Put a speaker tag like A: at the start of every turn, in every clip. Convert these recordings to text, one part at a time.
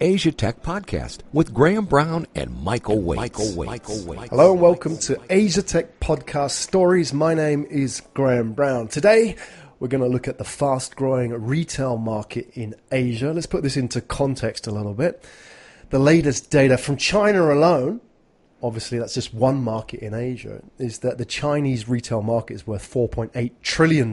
A: Asia Tech Podcast with Graham Brown and Michael Waitze. Michael Waitze. Michael Waitze.
B: Hello and welcome to Asia Tech Podcast Stories. My name is Graham Brown. Today, we're going to look at the fast growing retail market in Asia. Let's put this into context a little bit. The latest data from China alone, obviously that's just one market in Asia, is that the Chinese retail market is worth $4.8 trillion,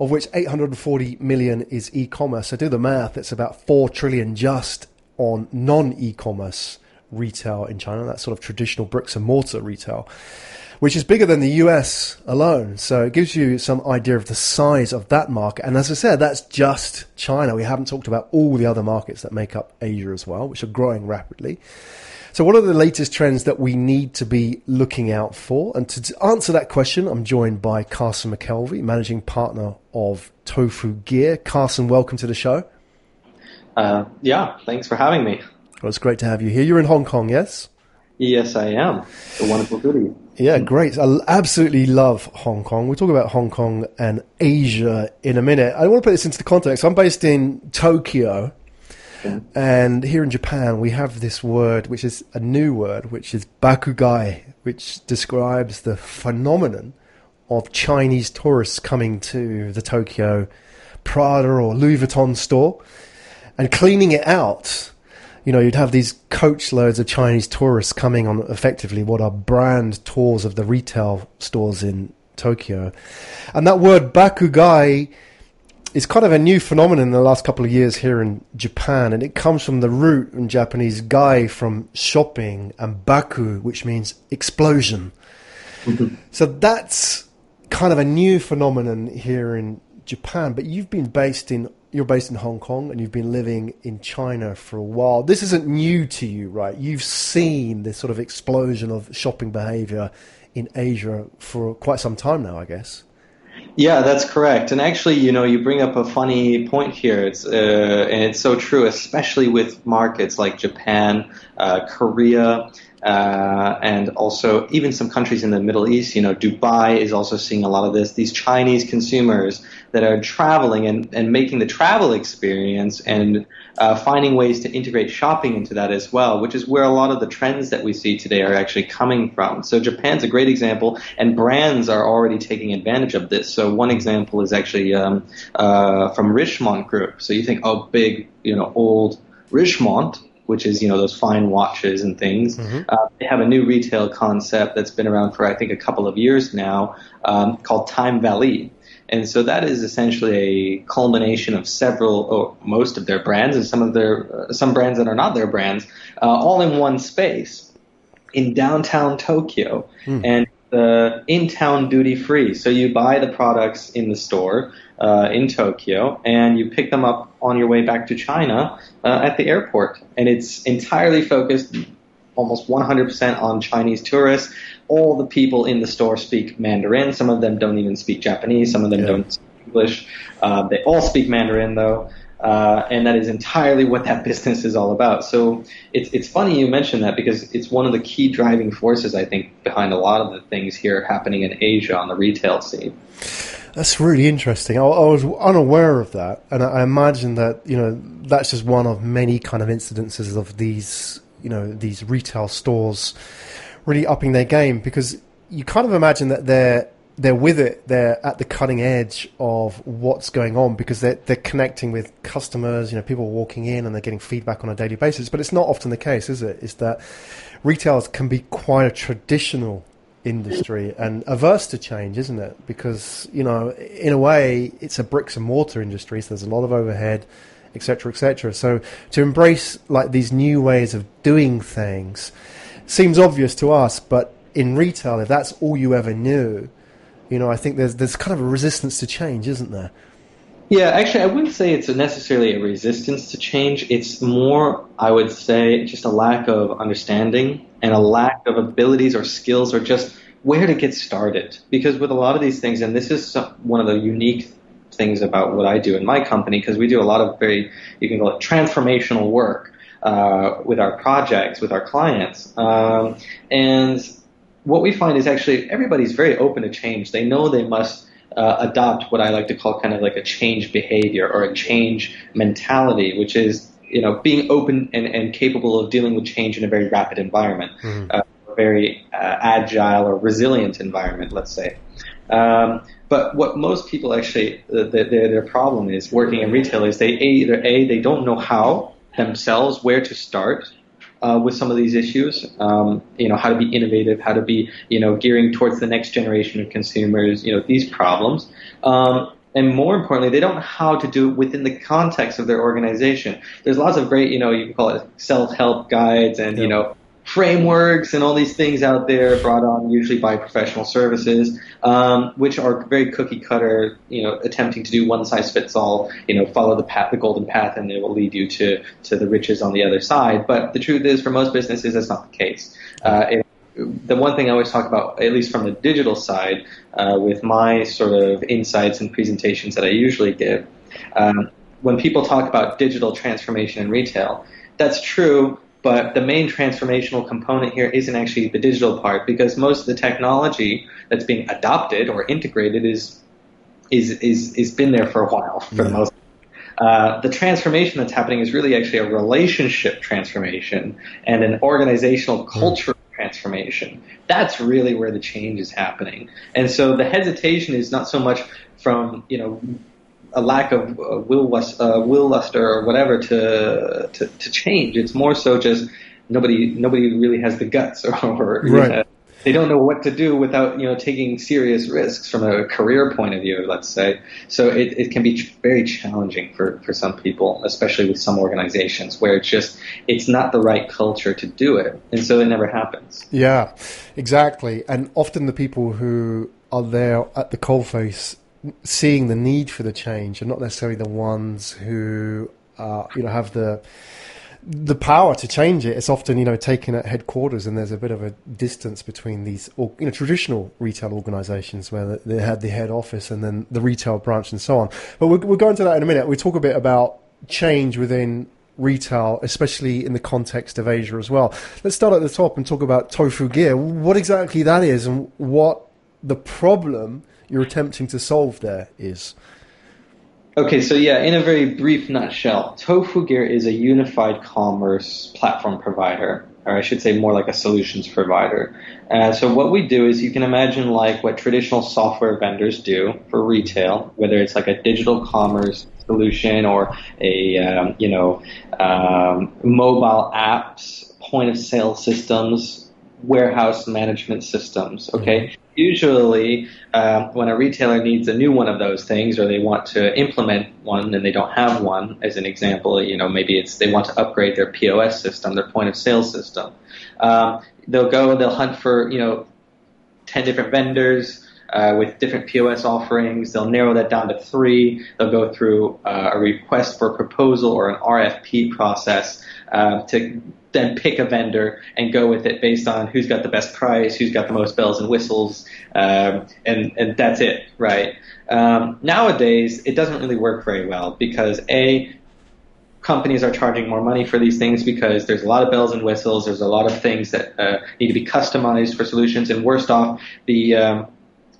B: of which 840 million is e-commerce. So do the math, it's about 4 trillion just on non-e-commerce retail in China. That's sort of traditional bricks and mortar retail which is bigger than the US alone. So it gives you some idea of the size of that market. And as I said, that's just China. We haven't talked about all the other markets that make up Asia as well, which are growing rapidly. So, what are the latest trends that we need to be looking out for? And to answer that question, I'm joined by Carson McKelvey, managing partner of Tofugear. Carson, welcome to the show.
C: Uh, yeah, thanks for having me.
B: Well, it's great to have you here. You're in Hong Kong, yes?
C: Yes, I am. A wonderful city.
B: Yeah, great. I absolutely love Hong Kong. We'll talk about Hong Kong and Asia in a minute. I want to put this into the context. I'm based in Tokyo, and here in Japan, we have this word, which is a new word, which is bakugai, which describes the phenomenon of Chinese tourists coming to the Tokyo Prada or Louis Vuitton store and cleaning it out you know, you'd have these coach loads of Chinese tourists coming on effectively what are brand tours of the retail stores in Tokyo. And that word bakugai is kind of a new phenomenon in the last couple of years here in Japan, and it comes from the root in Japanese gai from shopping and baku, which means explosion. Mm-hmm. So that's kind of a new phenomenon here in Japan, but you've been based in you're based in Hong Kong and you've been living in China for a while. This isn't new to you, right? You've seen this sort of explosion of shopping behavior in Asia for quite some time now, I guess.
C: Yeah, that's correct. And actually, you know, you bring up a funny point here. It's uh, and it's so true, especially with markets like Japan, uh, Korea, uh, and also even some countries in the Middle East. You know, Dubai is also seeing a lot of this. These Chinese consumers that are traveling and, and making the travel experience and uh, finding ways to integrate shopping into that as well, which is where a lot of the trends that we see today are actually coming from. So Japan's a great example, and brands are already taking advantage of this. So one example is actually um, uh, from Richemont Group. So you think, oh, big, you know, old Richemont which is you know those fine watches and things. Mm-hmm. Uh, they have a new retail concept that's been around for I think a couple of years now um, called Time Valley. And so that is essentially a culmination of several, or most of their brands, and some of their, uh, some brands that are not their brands, uh, all in one space in downtown Tokyo, mm. and uh, in-town duty free. So you buy the products in the store uh, in Tokyo, and you pick them up on your way back to China uh, at the airport, and it's entirely focused almost 100% on Chinese tourists all the people in the store speak Mandarin. Some of them don't even speak Japanese. Some of them yeah. don't speak English. Uh, they all speak Mandarin though. Uh, and that is entirely what that business is all about. So it's it's funny you mention that because it's one of the key driving forces I think behind a lot of the things here happening in Asia on the retail scene.
B: That's really interesting. I, I was unaware of that, and I, I imagine that you know that's just one of many kind of incidences of these you know these retail stores really upping their game because you kind of imagine that they're they're with it. They're at the cutting edge of what's going on because they're they're connecting with customers. You know, people walking in and they're getting feedback on a daily basis. But it's not often the case, is it? Is that retailers can be quite a traditional industry and averse to change, isn't it? Because you know, in a way, it's a bricks and mortar industry. So there's a lot of overhead, etc., etc. So to embrace like these new ways of doing things seems obvious to us, but in retail, if that's all you ever knew, you know, I think there's there's kind of a resistance to change, isn't there?
C: Yeah, actually, I wouldn't say it's necessarily a resistance to change. It's more, I would say, just a lack of understanding and a lack of abilities or skills or just where to get started. Because with a lot of these things, and this is one of the unique things about what I do in my company, because we do a lot of very, you can call it transformational work uh, with our projects, with our clients. Um, and what we find is actually everybody's very open to change. They know they must uh, adopt what I like to call kind of like a change behavior or a change mentality, which is you know, being open and, and capable of dealing with change in a very rapid environment, mm-hmm. uh, a very uh, agile or resilient environment, let's say. Um, but what most people actually, uh, their, their problem is working in retail is they either a they don't know how themselves where to start uh, with some of these issues. Um, you know, how to be innovative, how to be, you know, gearing towards the next generation of consumers. You know, these problems. Um, and more importantly, they don't know how to do it within the context of their organization. There's lots of great, you know, you can call it self-help guides and, you know, frameworks and all these things out there brought on usually by professional services, um, which are very cookie cutter, you know, attempting to do one size fits all, you know, follow the path, the golden path, and it will lead you to, to the riches on the other side. But the truth is, for most businesses, that's not the case. Uh, it, the one thing I always talk about, at least from the digital side, uh, with my sort of insights and presentations that I usually give, um, when people talk about digital transformation in retail, that's true but the main transformational component here isn't actually the digital part because most of the technology that's being adopted or integrated is is is is been there for a while for yeah. the most. Uh, the transformation that's happening is really actually a relationship transformation and an organizational culture transformation. That's really where the change is happening. And so the hesitation is not so much from you know a lack of uh, will uh, will luster or whatever to, to to change. It's more so just nobody nobody really has the guts or, or right. know, they don't know what to do without you know taking serious risks from a career point of view. Let's say so it, it can be very challenging for for some people, especially with some organizations where it's just it's not the right culture to do it, and so it never happens.
B: Yeah, exactly. And often the people who are there at the coalface seeing the need for the change and not necessarily the ones who uh, you know have the the power to change it. It's often you know taken at headquarters, and there's a bit of a distance between these you know traditional retail organisations where they had the head office and then the retail branch and so on. But we'll, we'll go into that in a minute. We talk a bit about change within retail, especially in the context of Asia as well. Let's start at the top and talk about Tofugear. What exactly that is, and what the problem you're attempting to solve there is?
C: Okay, so yeah, in a very brief nutshell, Tofugear is a unified commerce platform provider, or I should say more like a solutions provider. Uh, so what we do is you can imagine like what traditional software vendors do for retail, whether it's like a digital commerce solution or a um, you know um, mobile apps, point of sale systems, warehouse management systems. Okay, usually um, when a retailer needs a new one of those things or they want to implement one and they don't have one as an example you know maybe it's they want to upgrade their pos system their point of sale system um, they'll go and they'll hunt for you know 10 different vendors uh, with different POS offerings. They'll narrow that down to three. They'll go through uh, a request for proposal or an RFP process uh, to then pick a vendor and go with it based on who's got the best price, who's got the most bells and whistles, um, and and that's it, right? Um, nowadays, it doesn't really work very well because a companies are charging more money for these things because there's a lot of bells and whistles. There's a lot of things that uh, need to be customized for solutions, and worst off, the um,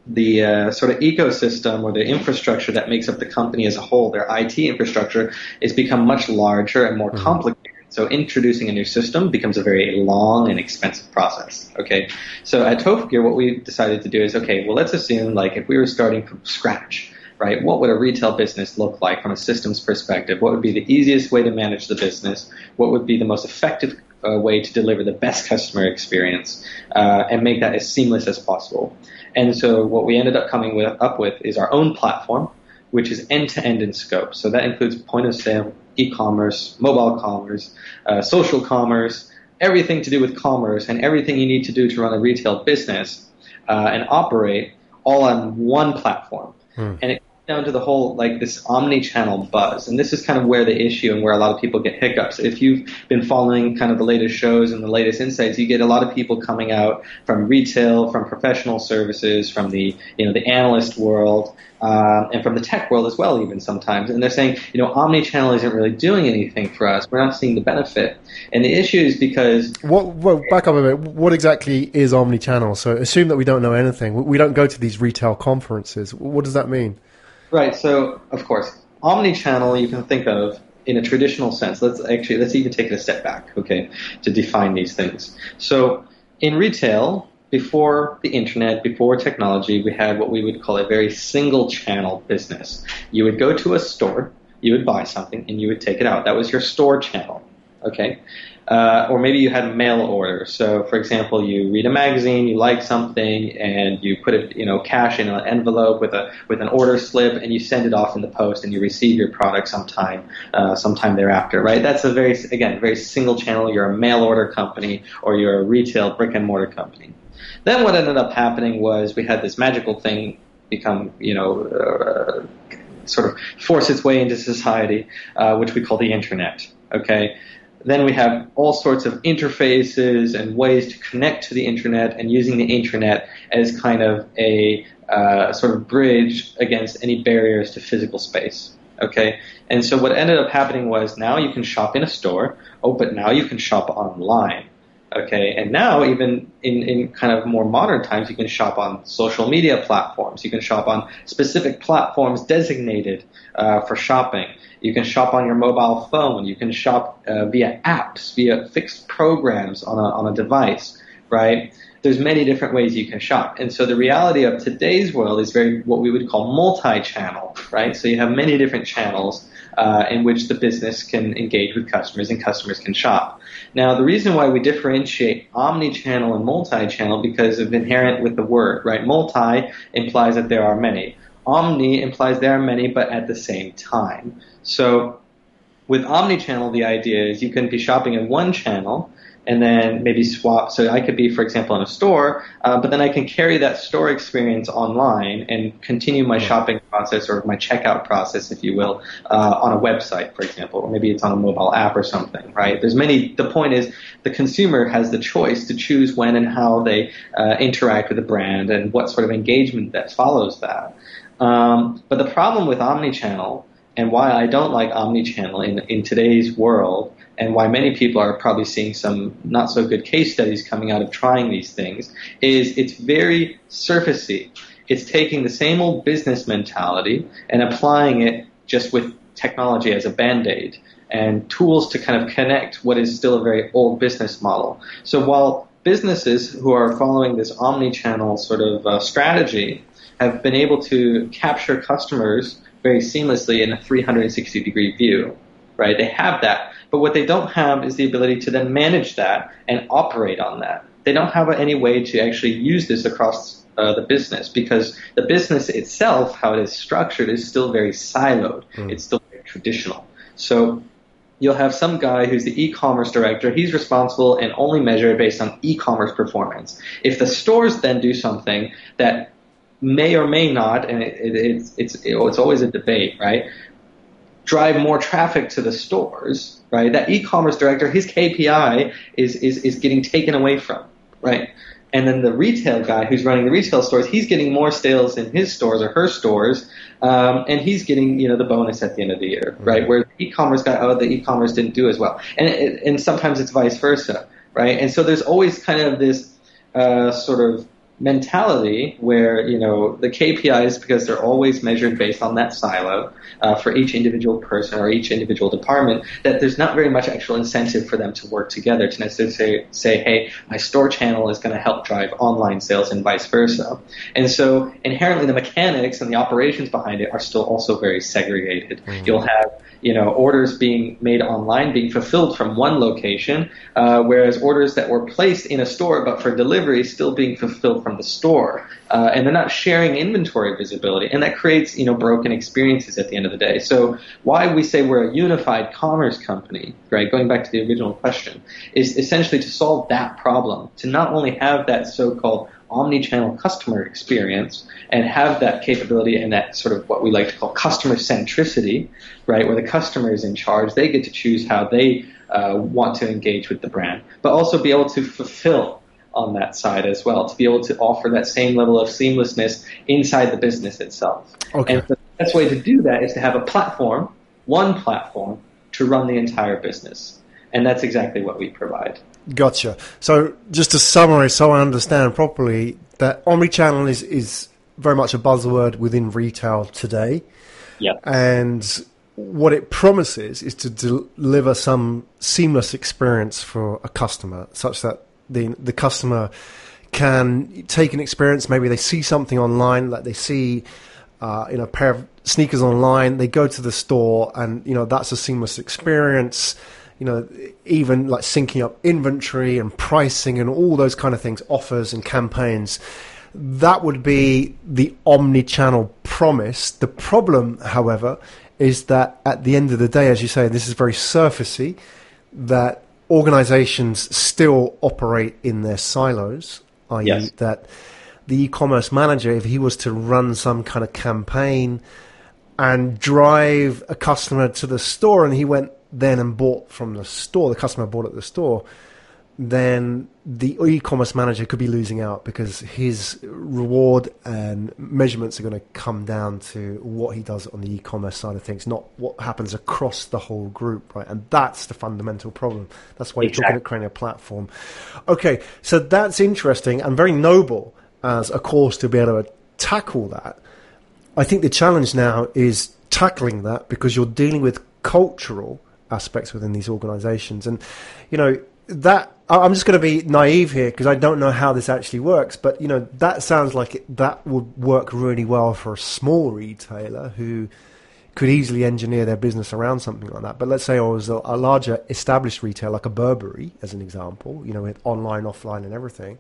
C: the uh, sort of ecosystem or the infrastructure that makes up the company as a whole, their IT infrastructure, is become much larger and more mm-hmm. complicated. So introducing a new system becomes a very long and expensive process. Okay, so at Tofu what we decided to do is okay. Well, let's assume like if we were starting from scratch, right? What would a retail business look like from a systems perspective? What would be the easiest way to manage the business? What would be the most effective uh, way to deliver the best customer experience uh, and make that as seamless as possible? And so what we ended up coming with, up with is our own platform, which is end to end in scope. So that includes point of sale, e-commerce, mobile commerce, uh, social commerce, everything to do with commerce and everything you need to do to run a retail business uh, and operate all on one platform. Hmm. And it down to the whole like this omni-channel buzz, and this is kind of where the issue and where a lot of people get hiccups. If you've been following kind of the latest shows and the latest insights, you get a lot of people coming out from retail, from professional services, from the you know the analyst world, uh, and from the tech world as well, even sometimes, and they're saying you know omni-channel isn't really doing anything for us. We're not seeing the benefit, and the issue is because
B: what? Well, back up a bit. What exactly is omni-channel? So assume that we don't know anything. We don't go to these retail conferences. What does that mean?
C: Right. So, of course, omni-channel you can think of in a traditional sense, let's actually let's even take it a step back, okay, to define these things. So in retail, before the internet, before technology, we had what we would call a very single channel business. You would go to a store, you would buy something, and you would take it out. That was your store channel. Okay. Uh, or maybe you had a mail order. So, for example, you read a magazine, you like something, and you put it, you know, cash in an envelope with a with an order slip, and you send it off in the post, and you receive your product sometime uh, sometime thereafter. Right? That's a very again very single channel. You're a mail order company, or you're a retail brick and mortar company. Then what ended up happening was we had this magical thing become, you know. Uh, sort of force its way into society, uh, which we call the internet. Okay, then we have all sorts of interfaces and ways to connect to the internet and using the internet as kind of a uh, sort of bridge against any barriers to physical space. Okay, and so what ended up happening was now you can shop in a store, oh, but now you can shop online. Okay, and now even in, in kind of more modern times, you can shop on social media platforms. You can shop on specific platforms designated uh, for shopping. You can shop on your mobile phone. You can shop uh, via apps, via fixed programs on a, on a device, right? There's many different ways you can shop. And so the reality of today's world is very what we would call multi-channel, right? So you have many different channels uh, in which the business can engage with customers and customers can shop. Now, the reason why we differentiate omni-channel and multi-channel because of inherent with the word, right? Multi implies that there are many. Omni implies there are many, but at the same time. So with omni-channel, the idea is you can be shopping in one channel and then maybe swap. So I could be, for example, in a store, uh, but then I can carry that store experience online and continue my shopping process or my checkout process, if you will, uh, on a website, for example, or maybe it's on a mobile app or something, right? There's many. The point is, the consumer has the choice to choose when and how they uh, interact with the brand and what sort of engagement that follows that. Um, but the problem with omnichannel and why I don't like omnichannel in in today's world and why many people are probably seeing some not so good case studies coming out of trying these things is it's very surfacey. It's taking the same old business mentality and applying it just with technology as a band-aid and tools to kind of connect what is still a very old business model. So while businesses who are following this omni-channel sort of uh, strategy have been able to capture customers very seamlessly in a 360 degree view, right? They have that. But what they don't have is the ability to then manage that and operate on that. They don't have any way to actually use this across uh, the business because the business itself, how it is structured, is still very siloed. Mm. It's still very traditional. So you'll have some guy who's the e-commerce director. He's responsible and only measured based on e-commerce performance. If the stores then do something that may or may not, and it, it, it's it's it's always a debate, right? Drive more traffic to the stores, right? That e-commerce director, his KPI is is is getting taken away from, right? And then the retail guy who's running the retail stores, he's getting more sales in his stores or her stores, um, and he's getting you know the bonus at the end of the year, right? Mm-hmm. Where the e-commerce guy, oh, the e-commerce didn't do as well, and it, and sometimes it's vice versa, right? And so there's always kind of this uh, sort of mentality where you know the KPIs because they're always measured based on that silo uh, for each individual person or each individual department that there's not very much actual incentive for them to work together to necessarily say, say hey my store channel is going to help drive online sales and vice versa and so inherently the mechanics and the operations behind it are still also very segregated mm-hmm. you'll have you know, orders being made online being fulfilled from one location, uh, whereas orders that were placed in a store but for delivery still being fulfilled from the store. Uh, and they're not sharing inventory visibility, and that creates you know broken experiences at the end of the day. So why we say we're a unified commerce company, right? Going back to the original question, is essentially to solve that problem, to not only have that so-called omni-channel customer experience and have that capability and that sort of what we like to call customer centricity, right, where the customer is in charge. They get to choose how they uh, want to engage with the brand, but also be able to fulfill on that side as well, to be able to offer that same level of seamlessness inside the business itself. Okay. And the best way to do that is to have a platform, one platform, to run the entire business. And that's exactly what we provide.
B: Gotcha. So just to summarize, so I understand properly, that omnichannel is, is very much a buzzword within retail today.
C: Yeah.
B: And what it promises is to deliver some seamless experience for a customer, such that the the customer can take an experience. Maybe they see something online, like they see, uh, you know, a pair of sneakers online. They go to the store, and you know that's a seamless experience. You know, even like syncing up inventory and pricing and all those kind of things, offers and campaigns. That would be the omni-channel promise. The problem, however, is that at the end of the day, as you say, this is very surfacey, that organizations still operate in their silos, i.e., yes. that the e commerce manager, if he was to run some kind of campaign and drive a customer to the store and he went then and bought from the store, the customer bought at the store, then the e-commerce manager could be losing out because his reward and measurements are going to come down to what he does on the e-commerce side of things, not what happens across the whole group, right? And that's the fundamental problem. That's why exactly. you're talking about creating a platform. Okay, so that's interesting and very noble as a course to be able to tackle that. I think the challenge now is tackling that because you're dealing with cultural aspects within these organizations and you know that I'm just going to be naive here because I don't know how this actually works, but you know that sounds like it, that would work really well for a small retailer who could easily engineer their business around something like that. But let's say I was a, a larger established retailer like a Burberry, as an example, you know, with online, offline, and everything.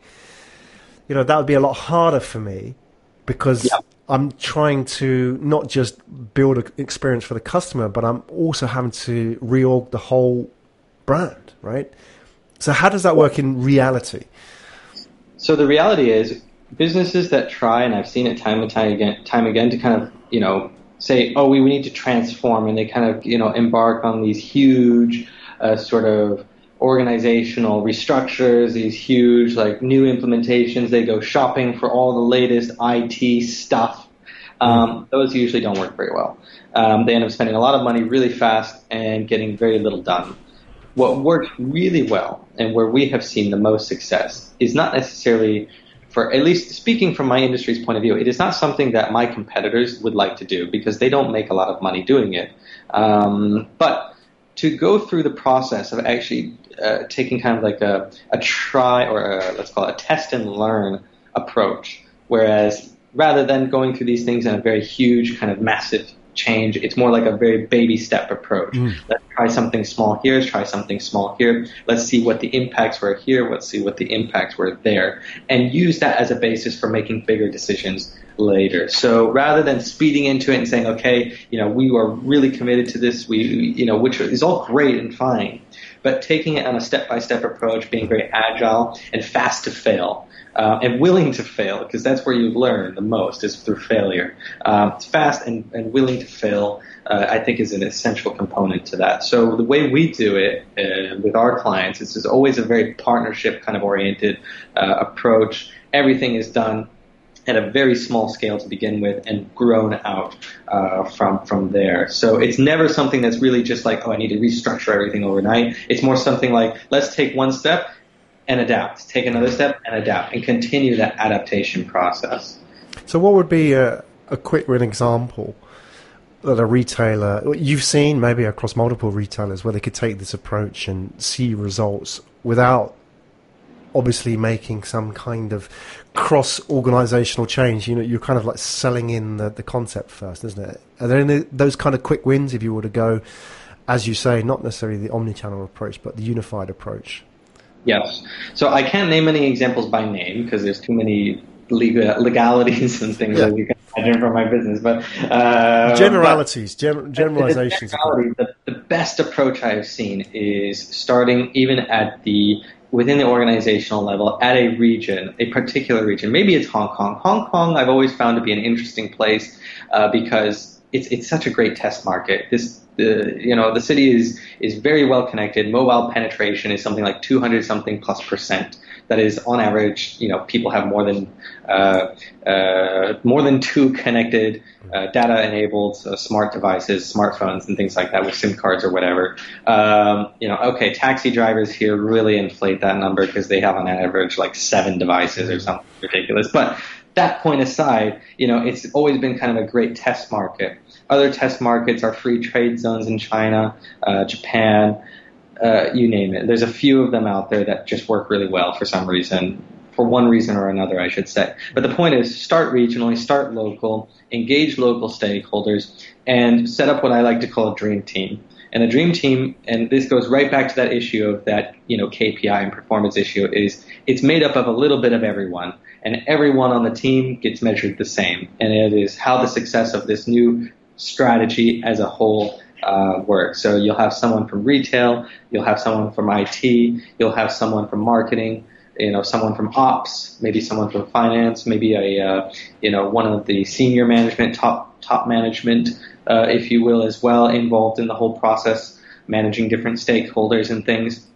B: You know, that would be a lot harder for me because yeah. I'm trying to not just build an experience for the customer, but I'm also having to reorg the whole brand, right? So how does that work in reality?
C: So the reality is businesses that try, and I've seen it time and time again, time again, to kind of you know say, oh, we, we need to transform, and they kind of you know embark on these huge uh, sort of organizational restructures, these huge like new implementations. They go shopping for all the latest IT stuff. Um, those usually don't work very well. Um, they end up spending a lot of money really fast and getting very little done. What works really well and where we have seen the most success is not necessarily for at least speaking from my industry's point of view, it is not something that my competitors would like to do because they don't make a lot of money doing it. Um, but to go through the process of actually uh, taking kind of like a, a try or a, let's call it a test and learn approach, whereas rather than going through these things in a very huge kind of massive change. It's more like a very baby step approach. Mm. Let's try something small here, try something small here. Let's see what the impacts were here, let's see what the impacts were there, and use that as a basis for making bigger decisions later. So rather than speeding into it and saying, okay, you know, we are really committed to this, we, you know, which is all great and fine, but taking it on a step by step approach, being very agile and fast to fail uh, and willing to fail, because that's where you learn the most is through failure. Um, fast and, and willing to fail, uh, I think, is an essential component to that. So the way we do it uh, with our clients is, is always a very partnership kind of oriented uh, approach. Everything is done at a very small scale to begin with and grown out uh, from from there. So it's never something that's really just like, oh, I need to restructure everything overnight. It's more something like, let's take one step and adapt, take another step and adapt, and continue that adaptation process.
B: So, what would be a, a quick example that a retailer you've seen maybe across multiple retailers where they could take this approach and see results without obviously making some kind of cross organizational change. You know you're kind of like selling in the, the concept first isn't it? Are there any those kind of quick wins if you were to go as you say not necessarily the omni-channel approach but the unified approach?
C: Yes. So I can't name any examples by name because there's too many legal, legalities and things yeah. that you can imagine from my business. But
B: uh, generalities, gen- generalizations.
C: The, the best approach I've seen is starting even at the within the organizational level at a region, a particular region. Maybe it's Hong Kong. Hong Kong, I've always found to be an interesting place uh, because it's it's such a great test market. This the you know the city is is very well connected. Mobile penetration is something like 200 something plus percent. That is on average, you know, people have more than uh, uh, more than two connected uh, data enabled uh, smart devices, smartphones, and things like that with SIM cards or whatever. Um, you know, okay, taxi drivers here really inflate that number because they have on average like seven devices or something ridiculous. But that point aside, you know, it's always been kind of a great test market. Other test markets are free trade zones in China, uh, Japan, uh, you name it. There's a few of them out there that just work really well for some reason, for one reason or another, I should say. But the point is, start regionally, start local, engage local stakeholders, and set up what I like to call a dream team. And a dream team, and this goes right back to that issue of that, you know, KPI and performance issue, is it's made up of a little bit of everyone. And everyone on the team gets measured the same. And it is how the success of this new strategy as a whole uh, works. So you'll have someone from retail, you'll have someone from IT, you'll have someone from marketing, you know, someone from ops, maybe someone from finance, maybe a, uh, you know, one of the senior management, top top management, uh, if you will, as well, involved in the whole process, managing different stakeholders and things,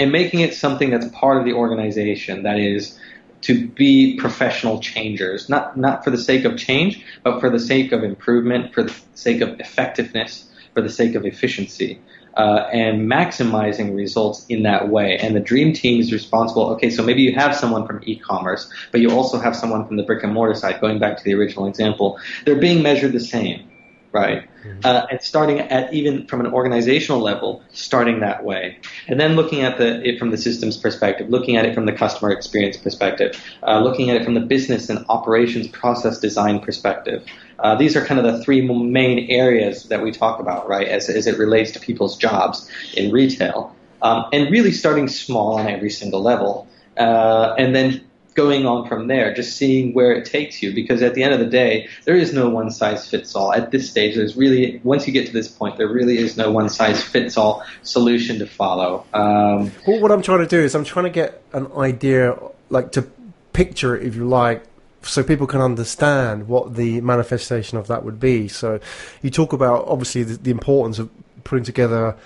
C: and making it something that's part of the organization. That is to be professional changers, not not for the sake of change, but for the sake of improvement, for the sake of effectiveness, for the sake of efficiency. Uh, and maximizing results in that way. And the dream team is responsible. Okay, so maybe you have someone from e-commerce, but you also have someone from the brick and mortar side. Going back to the original example, they're being measured the same right? Mm-hmm. Uh, and starting at even from an organizational level, starting that way, and then looking at the it from the systems perspective, looking at it from the customer experience perspective, uh, looking at it from the business and operations process design perspective. Uh, these are kind of the three main areas that we talk about, right, as, as it relates to people's jobs in retail, um, and really starting small on every single level, uh, and then going on from there, just seeing where it takes you. Because at the end of the day, there is no one size fits all. At this stage, there's really, once you get to this point, there really is no one size fits all solution to follow. Um,
B: well, what I'm trying to do is I'm trying to get an idea, like to picture it, if you like, so people can understand what the manifestation of that would be. So you talk about obviously the, the importance of putting together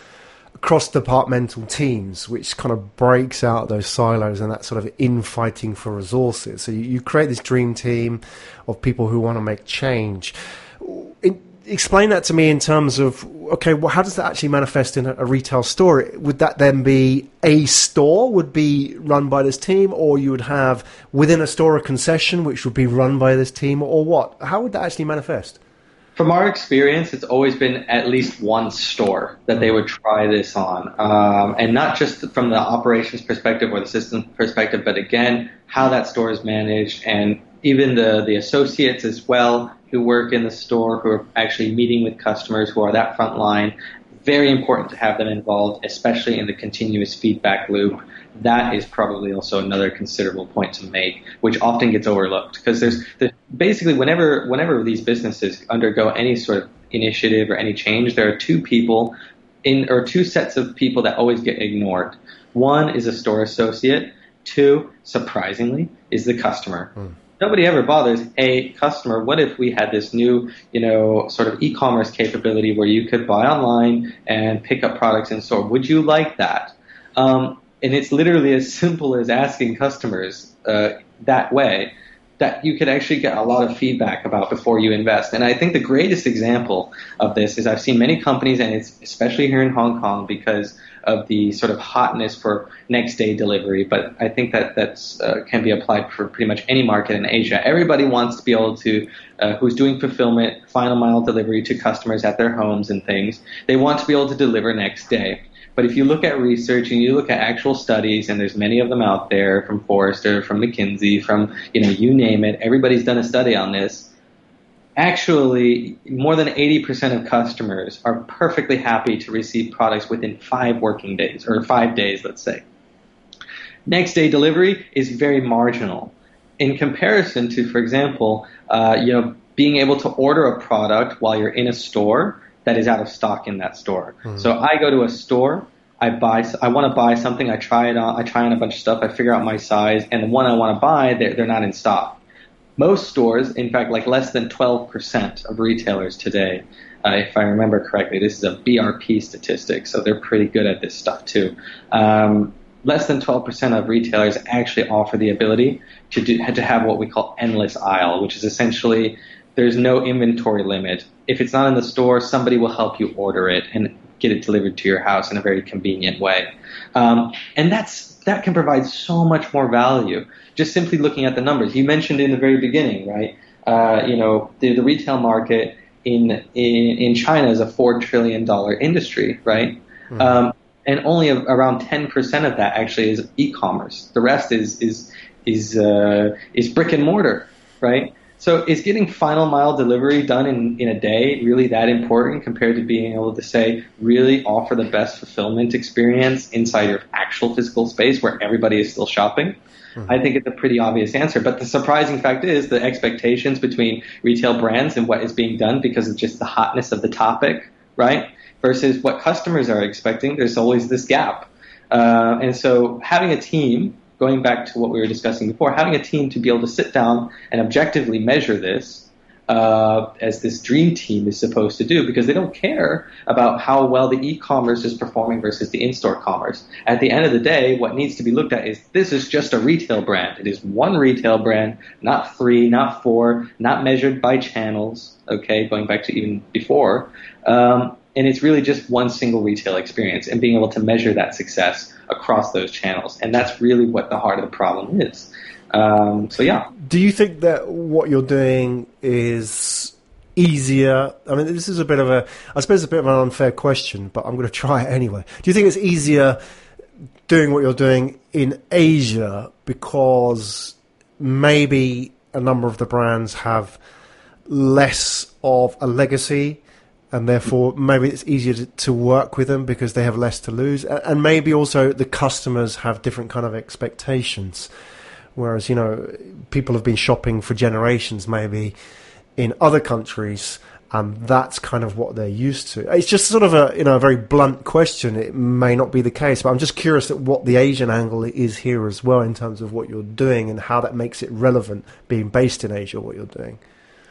B: cross departmental teams, which kind of breaks out those silos and that sort of infighting for resources. So you, you create this dream team of people who want to make change. In, explain that to me in terms of okay, well, how does that actually manifest in a, a, retail store? Would that then be a store would be run by this team, or you would have within a store a concession which would be run by this team, or what? How would that actually manifest?
C: From our experience, it's always been at least one store that they would try this on, um, and not just from the operations perspective or the system perspective, but again, how that store is managed, and even the the associates as well who work in the store, who are actually meeting with customers, who are that front line. Very important to have them involved, especially in the continuous feedback loop that is probably also another considerable point to make, which often gets overlooked because there's, there's basically whenever whenever these businesses undergo any sort of initiative or any change, there are two people in or two sets of people that always get ignored. One is a store associate. Two, surprisingly, is the customer. Hmm. Nobody ever bothers. Hey, customer, what if we had this new, you know, sort of e-commerce capability where you could buy online and pick up products in store? Would you like that? Um, and it's literally as simple as asking customers uh, that way that you could actually get a lot of feedback about before you invest. And I think the greatest example of this is I've seen many companies, and it's especially here in Hong Kong because of the sort of hotness for next day delivery. But I think that that's uh, can be applied for pretty much any market in Asia. Everybody wants to be able to, uh, who's doing fulfillment, final mile delivery to customers at their homes and things. They want to be able to deliver next day. But if you look at research and you look at actual studies, and there's many of them out there from Forrester, from McKinsey, from you know you name it, everybody's done a study on this. Actually, more than 80% of customers are perfectly happy to receive products within five working days, or five days, let's say. Next day delivery is very marginal in comparison to, for example, uh, you know, being able to order a product while you're in a store that is out of stock in that store. Mm-hmm. So I go to a store, I buy, I want to buy something, I try it on, I try on a bunch of stuff, I figure out my size, and the one I want to buy, they're, they're not in stock. Most stores, in fact, like less than 12% of retailers today, uh, if I remember correctly, this is a BRP statistic, so they're pretty good at this stuff too. Um, less than 12% of retailers actually offer the ability to do, to have what we call endless aisle, which is essentially there's no inventory limit. If it's not in the store, somebody will help you order it and get it delivered to your house in a very convenient way. Um, and that's that can provide so much more value. Just simply looking at the numbers. You mentioned in the very beginning, right? Uh, you know, the, the retail market in, in in China is a four trillion dollar industry, right? Mm-hmm. Um, and only a, around ten percent of that actually is e-commerce. The rest is is is uh, is brick and mortar, right? So is getting final mile delivery done in, in a day really that important compared to being able to say really offer the best fulfillment experience inside your actual physical space where everybody is still shopping? Mm-hmm. I think it's a pretty obvious answer. But the surprising fact is the expectations between retail brands and what is being done because of just the hotness of the topic, right? Versus what customers are expecting, there's always this gap. Uh, and so having a team going back to what we were discussing before, having a team to be able to sit down and objectively measure this, uh, as this dream team is supposed to do, because they don't care about how well the e-commerce is performing versus the in-store commerce. At the end of the day, what needs to be looked at is this is just a retail brand. It is one retail brand, not three, not four, not measured by channels. Okay, going back to even before. Um, and it's really just one single retail experience and being able to measure that success across those channels. And that's really what the heart of the problem is. Um, so yeah.
B: Do you think that what you're doing is easier? I mean, this is a bit of a, I suppose, a bit of an unfair question, but I'm going to try it anyway. Do you think it's easier doing what you're doing in Asia because maybe a number of the brands have less of a legacy and therefore maybe it's easier to, to, work with them because they have less to lose. And maybe also the customers have different kind of expectations. Whereas you know people have been shopping for generations maybe in other countries and that's kind of what they're used to. It's just sort of a you know a very blunt question. It may not be the case but i'm just curious at what the asian angle is here as well in terms of what you're doing and how that makes it relevant being based in asia what you're doing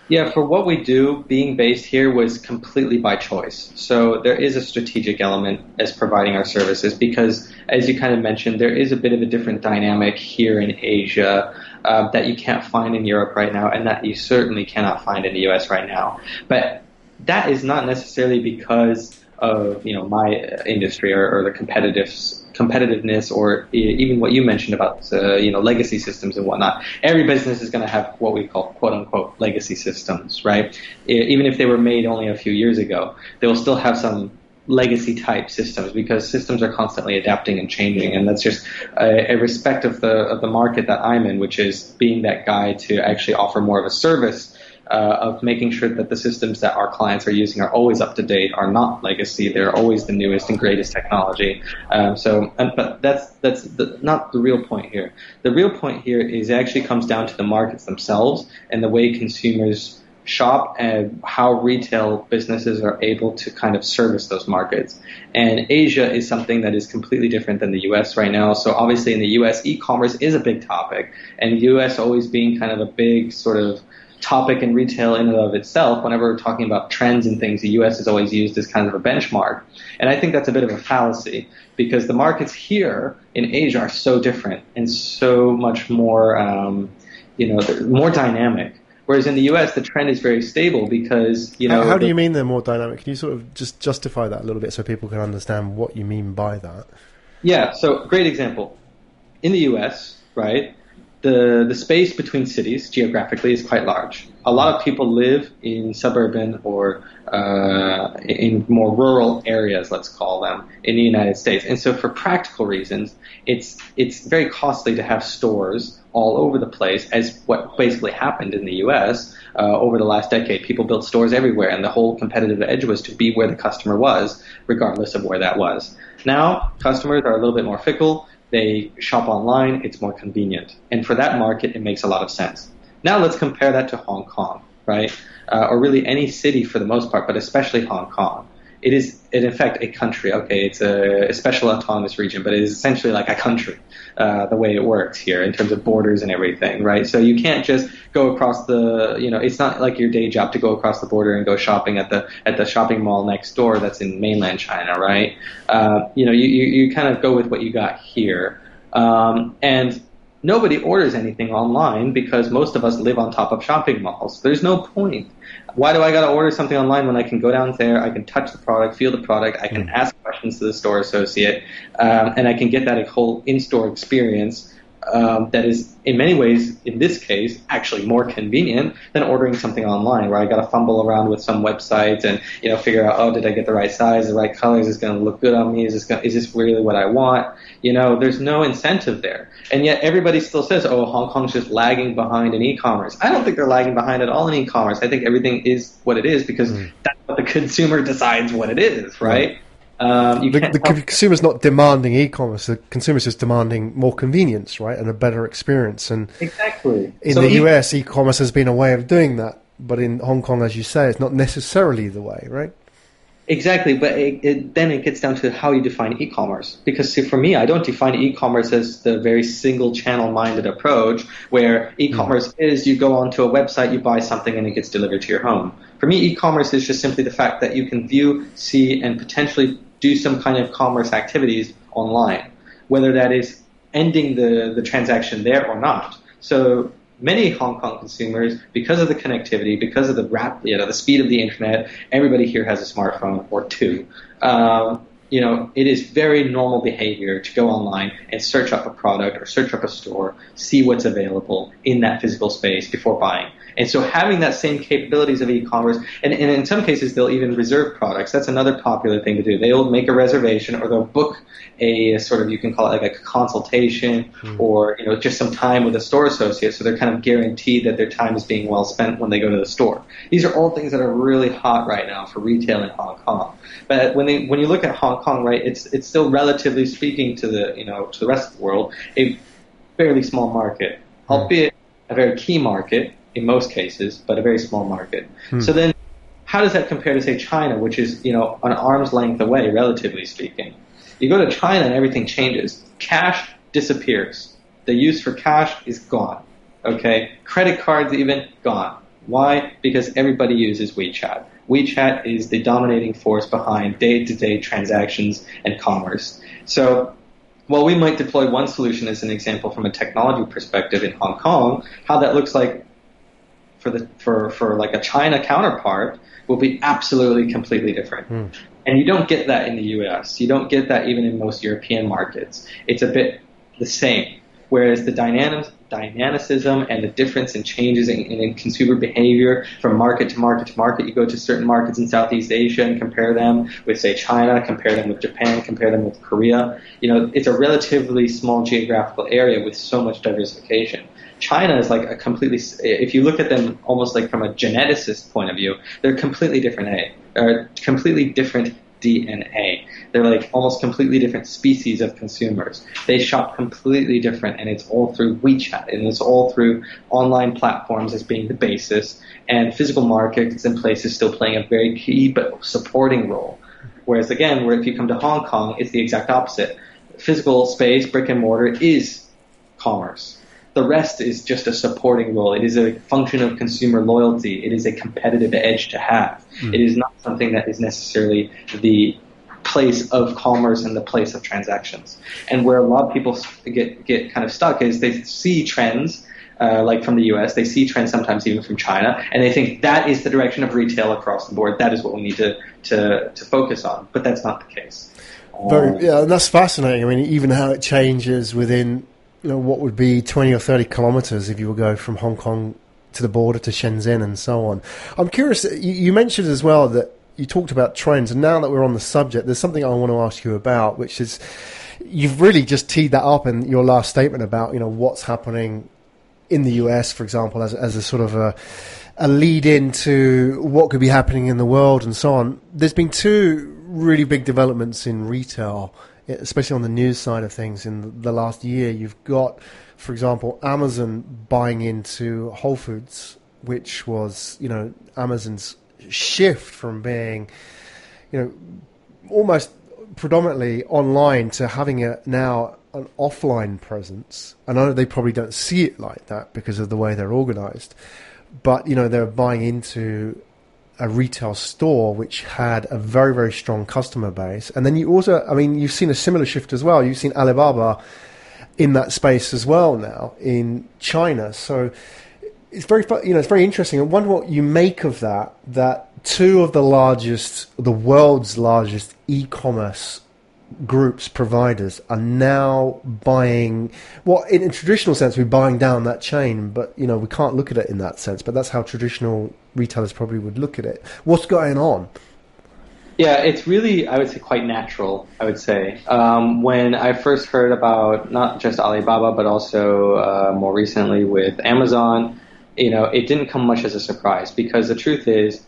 C: yeah, for what we do, being based here was completely by choice. So there is a strategic element as providing our services because, as you kind of mentioned, there is a bit of a different dynamic here in Asia uh, that you can't find in Europe right now, and that you certainly cannot find in the U.S. right now. But that is not necessarily because of you know my industry or, or the competitive competitiveness or even what you mentioned about uh, you know legacy systems and whatnot. Every business is going to have what we call quote unquote legacy systems, right? Even if they were made only a few years ago, they will still have some legacy type systems because systems are constantly adapting and changing, and that's just a, a respect of the of the market that I'm in, which is being that guy to actually offer more of a service uh, of making sure that the systems that our clients are using are always up to date, are not legacy. They're always the newest and greatest technology. Um, so, and, but that's that's the, not the real point here. The real point here is actually comes down to the markets themselves and the way consumers shop and how retail businesses are able to kind of service those markets. And Asia is something that is completely different than the US right now. So obviously in the US, e-commerce is a big topic and US always being kind of a big sort of topic in retail in and of itself, whenever we're talking about trends and things, the U.S. is always used as kind of a benchmark. And I think that's a bit of a fallacy because the markets here in Asia are so different and so much more, um, you know, more dynamic. Whereas in the U.S., the trend is very stable because you know.
B: How, how do you mean they're more dynamic? Can you sort of just justify that a little bit so people can understand what you mean by that?
C: Yeah. So great example. In the U.S., right? The, the space between cities geographically is quite large. A lot of people live in suburban or uh, in more rural areas, let's call them, in the United States. And so, for practical reasons, it's it's very costly to have stores all over the place, as what basically happened in the U.S. Uh, over the last decade. People built stores everywhere, and the whole competitive edge was to be where the customer was, regardless of where that was. Now, customers are a little bit more fickle they shop online, it's more convenient. And for that market, it makes a lot of sense. Now let's compare that to Hong Kong, right? Uh, or really any city for the most part, but especially Hong Kong it is in fact a country. Okay, it's a, a, special autonomous region, but it is essentially like a country. Uh, the way it works here in terms of borders and everything, right? So you can't just go across the, you know, it's not like your day job to go across the border and go shopping at the at the shopping mall next door that's in mainland China, right? Uh, you know, you, you, you kind of go with what you got here, um, and nobody orders anything online because most of us live on top of shopping malls. There's no point. Why do I got to order something online when I can go down there, I can touch the product, feel the product, I can ask questions to the store associate, um, and I can get that whole in-store experience um, that is, in many ways, in this case, actually more convenient than ordering something online, where I got to fumble around with some websites and you know figure out, oh, did I get the right size, the right color? Is this going to look good on me? Is this gonna, is this really what I want? You know, there's no incentive there, and yet everybody still says, oh, Hong Kong's just lagging behind in e-commerce. I don't think they're lagging behind at all in e-commerce. I think everything is what it is because mm. that's what the consumer decides what it is, right? Mm.
B: Um, the, the consumer's not demanding e-commerce. The consumer's just demanding more convenience, right, and a better experience. And
C: exactly
B: in so the e- US, e-commerce has been a way of doing that, but in Hong Kong, as you say, it's not necessarily the way, right?
C: Exactly, but it, it, then it gets down to how you define e-commerce. Because see, for me, I don't define e-commerce as the very single channel-minded approach where e-commerce mm. is you go onto a website, you buy something, and it gets delivered to your home. For me, e-commerce is just simply the fact that you can view, see, and potentially do some kind of commerce activities online, whether that is ending the, the transaction there or not. So many Hong Kong consumers, because of the connectivity, because of the rap, you know, the speed of the internet, everybody here has a smartphone or two. Um, you know, it is very normal behavior to go online and search up a product or search up a store, see what's available in that physical space before buying. And so having that same capabilities of e-commerce, and, and in some cases they'll even reserve products. That's another popular thing to do. They'll make a reservation or they'll book a sort of you can call it like a consultation mm. or you know just some time with a store associate, so they're kind of guaranteed that their time is being well spent when they go to the store. These are all things that are really hot right now for retail in Hong Kong. But when they when you look at Hong Kong, right, it's it's still relatively speaking to the you know to the rest of the world a fairly small market, mm. albeit a very key market in most cases, but a very small market. Hmm. So then, how does that compare to say China, which is you know an arm's length away, relatively speaking? You go to China and everything changes. Cash disappears. The use for cash is gone. Okay, credit cards even gone. Why? Because everybody uses WeChat. WeChat is the dominating force behind day-to-day transactions and commerce. So while we might deploy one solution as an example from a technology perspective in Hong Kong, how that looks like for the for for like a China counterpart will be absolutely completely different. Mm. And you don't get that in the US. You don't get that even in most European markets. It's a bit the same. Whereas the dynamic, dynamicism and the difference in changes in, in, consumer behavior from market to market to market, you go to certain markets in Southeast Asia and compare them with, say, China, compare them with Japan, compare them with Korea. You know, it's a relatively small geographical area with so much diversification. China is like a completely, if you look at them almost like from a geneticist point of view, they're completely different A, or completely different DNA. They're like almost completely different species of consumers. They shop completely different, and it's all through WeChat, and it's all through online platforms as being the basis, and physical markets and places still playing a very key but supporting role. Whereas again, where if you come to Hong Kong, it's the exact opposite. Physical space, brick and mortar, is commerce the rest is just a supporting role. It is a function of consumer loyalty. It is a competitive edge to have. Mm. It is not something that is necessarily the place of commerce and the place of transactions. And where a lot of people get get kind of stuck is they see trends. Uh, like from the U.S., they see trends sometimes even from China, and they think that is the direction of retail across the board. That is what we need to to, to focus on. But that's not the case.
B: Very, um, yeah, and that's fascinating. I mean, even how it changes within you know, what would be 20 or 30 kilometers if you were go from Hong Kong to the border to Shenzhen and so on. I'm curious, uh, you, you mentioned as well that you talked about trends, and now that we're on the subject, there's something I want to ask you about, which is you've really just teed that up in your last statement about you know what's happening in the US, for example, as as a sort of a a lead into what could be happening in the world and so on. There's been two really big developments in retail especially on the news side of things in the last year. You've got, for example, Amazon buying into Whole Foods, which was, you know, Amazon's shift from being, you know, almost predominantly online to having a now an offline presence. I know they probably don't see it like that because of the way they're organized. But, you know, they're buying into a retail store which had a very very strong customer base, and then you also, I mean, you've seen a similar shift as well. You've seen Alibaba in that space as well now in China. So it's very you know it's very interesting. I wonder what you make of that. That two of the largest, the world's largest e-commerce groups providers are now buying well in a traditional sense we're buying down that chain but you know we can't look at it in that sense but that's how traditional retailers probably would look at it. What's going on?
C: Yeah, it's really, I would say, quite natural. I would say. Um, when I first heard about not just Alibaba, but also uh, more recently with Amazon, you know, it didn't come much as a surprise because the truth is,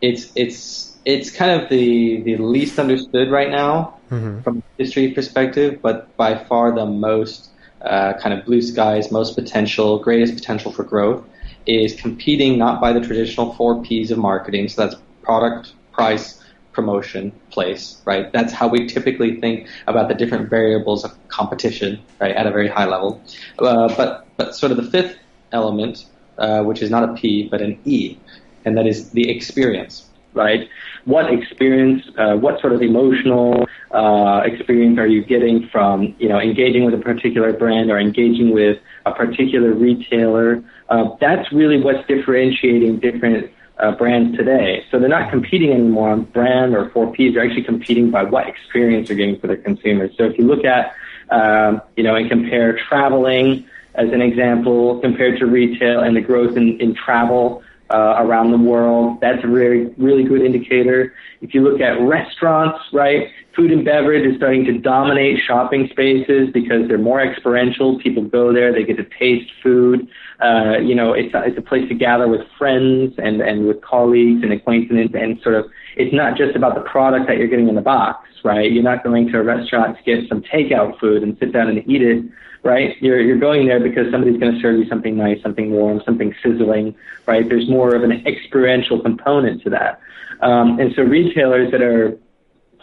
C: it's it's it's kind of the the least understood right now mm-hmm. from history perspective, but by far the most uh, kind of blue skies, most potential, greatest potential for growth is competing not by the traditional four P's of marketing. So that's product, price, promotion, place, right? That's how we typically think about the different variables of competition, right, at a very high level. Uh, but but sort of the fifth element, uh, which is not a P but an E, and that is the experience, right? What experience, uh, what sort of emotional uh, experience are you getting from, you know, engaging with a particular brand or engaging with a particular retailer? Uh, that's really what's differentiating different uh, brands today. So they're not competing anymore on brand or 4Ps. They're actually competing by what experience they're getting for their consumers. So if you look at, um, you know, and compare traveling as an example compared to retail and the growth in, in travel, uh, around the world. That's a really, really good indicator. If you look at restaurants, right, food and beverage is starting to dominate shopping spaces because they're more experiential. People go there, they get to taste food. Uh, you know, it's, it's a place to gather with friends and, and with colleagues and acquaintances and sort of, it's not just about the product that you're getting in the box, right? You're not going to a restaurant to get some takeout food and sit down and eat it right? You're you're going there because somebody's going to serve you something nice, something warm, something sizzling, right? There's more of an experiential component to that, um, and so retailers that are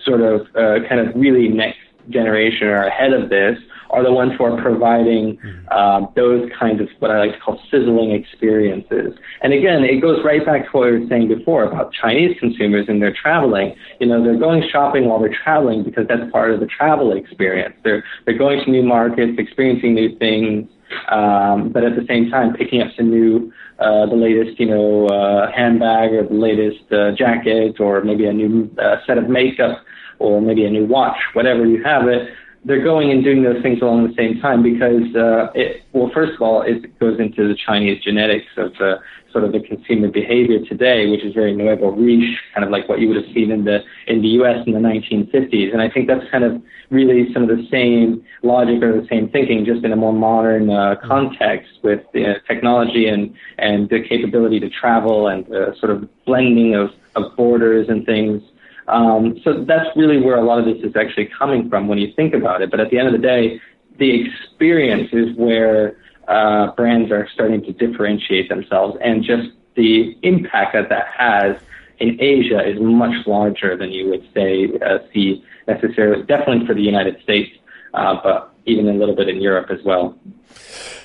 C: sort of uh, kind of really next generation or ahead of this are the ones who are providing um, those kinds of what I like to call sizzling experiences. And again, it goes right back to what we were saying before about Chinese consumers and their traveling. You know, they're going shopping while they're traveling because that's part of the travel experience. They're they're going to new markets, experiencing new things, um, but at the same time picking up some new, uh, the latest, you know, uh, handbag or the latest uh, jacket or maybe a new uh, set of makeup or maybe a new watch, whatever you have it they're going and doing those things along the same time because, uh, it, well, first of all, it goes into the Chinese genetics of uh, sort of the consumer behavior today, which is very nouveau riche, kind of like what you would have seen in the in the U.S. in the 1950s. And I think that's kind of really some of the same logic or the same thinking, just in a more modern uh, context with uh, technology and and the capability to travel and uh, sort of blending of of borders and things um, so that's really where a lot of this is actually coming from when you think about it. But at the end of the day, the experience is where uh, brands are starting to differentiate themselves, and just the impact that that has in Asia is much larger than you would say uh, see necessarily, definitely for the United States, uh, but even a little bit in Europe as well.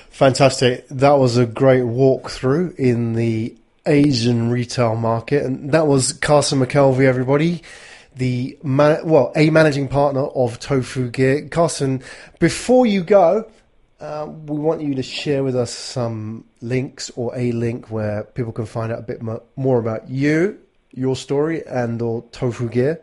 B: Fantastic. That was a great walkthrough in the Asian retail market, and that was Carson McKelvey. Everybody, the man, well, a managing partner of Tofugear. Carson, before you go, uh, we want you to share with us some links or a link where people can find out a bit more about you, your story, and or Tofugear.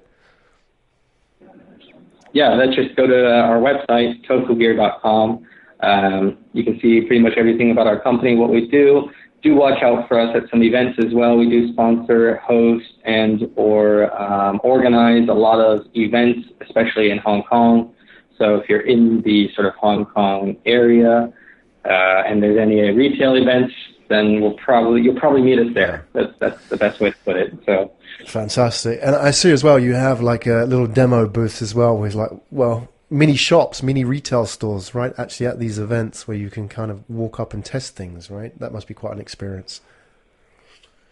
C: Yeah, let's just go to our website, tofugear.com. Um, you can see pretty much everything about our company, what we do do watch out for us at some events as well. We do sponsor, host, and or um, organize a lot of events, especially in Hong Kong. So if you're in the sort of Hong Kong area uh, and there's any retail events, then we'll probably you'll probably meet us there. That's that's the best way to put it. So
B: fantastic. And I see as well you have like a little demo booth as well with like well mini shops, mini retail stores, right? Actually, at these events where you can kind of walk up and test things, right? That must be quite an experience.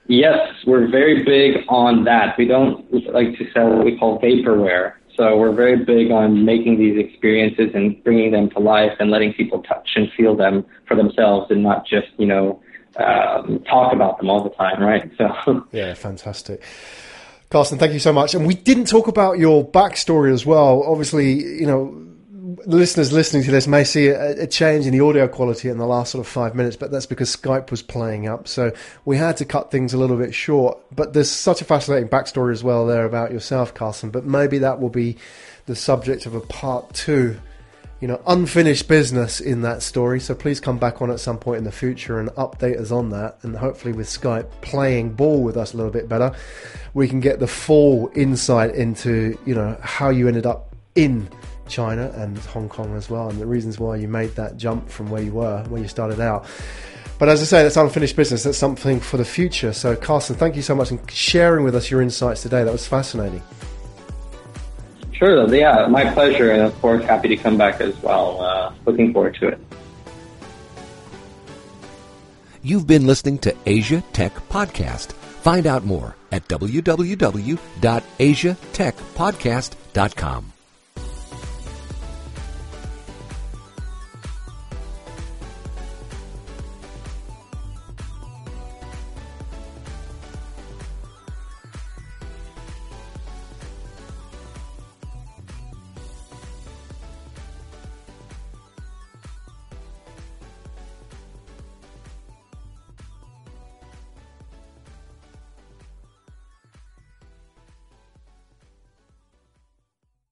C: Yes, we're very big on that. We don't like to sell what we call vaporware. So we're very big on making these experiences and bringing them to life and letting people touch and feel them for themselves and not just, you know, um, talk about them all the time, right? So
B: yeah, fantastic. Carson, thank you so much. And we didn't talk about your backstory as well. Obviously, you know, listeners listening to this may see a, a, change in the audio quality in the last sort of five minutes, but that's because Skype was playing up. So we had to cut things a little bit short. But there's such a fascinating backstory as well there about yourself, Carsten. But maybe that will be the subject of a part two. You know, unfinished business in that story. So please come back on at some point in the future and update us on that. And hopefully, with Skype playing ball with us a little bit better, we can get the full insight into, you know, how you ended up in China and Hong Kong as well, and the reasons why you made that jump from where you were, where you started out. But as I say, that's unfinished business. That's something for the future. So, Carson, thank you so much for sharing with us your insights today. That was fascinating.
C: Sure. Yeah, my pleasure. And of course, happy to come back as well. Uh, looking forward to it.
A: You've been listening to Asia Tech Podcast. Find out more at www.asiatechpodcast.com.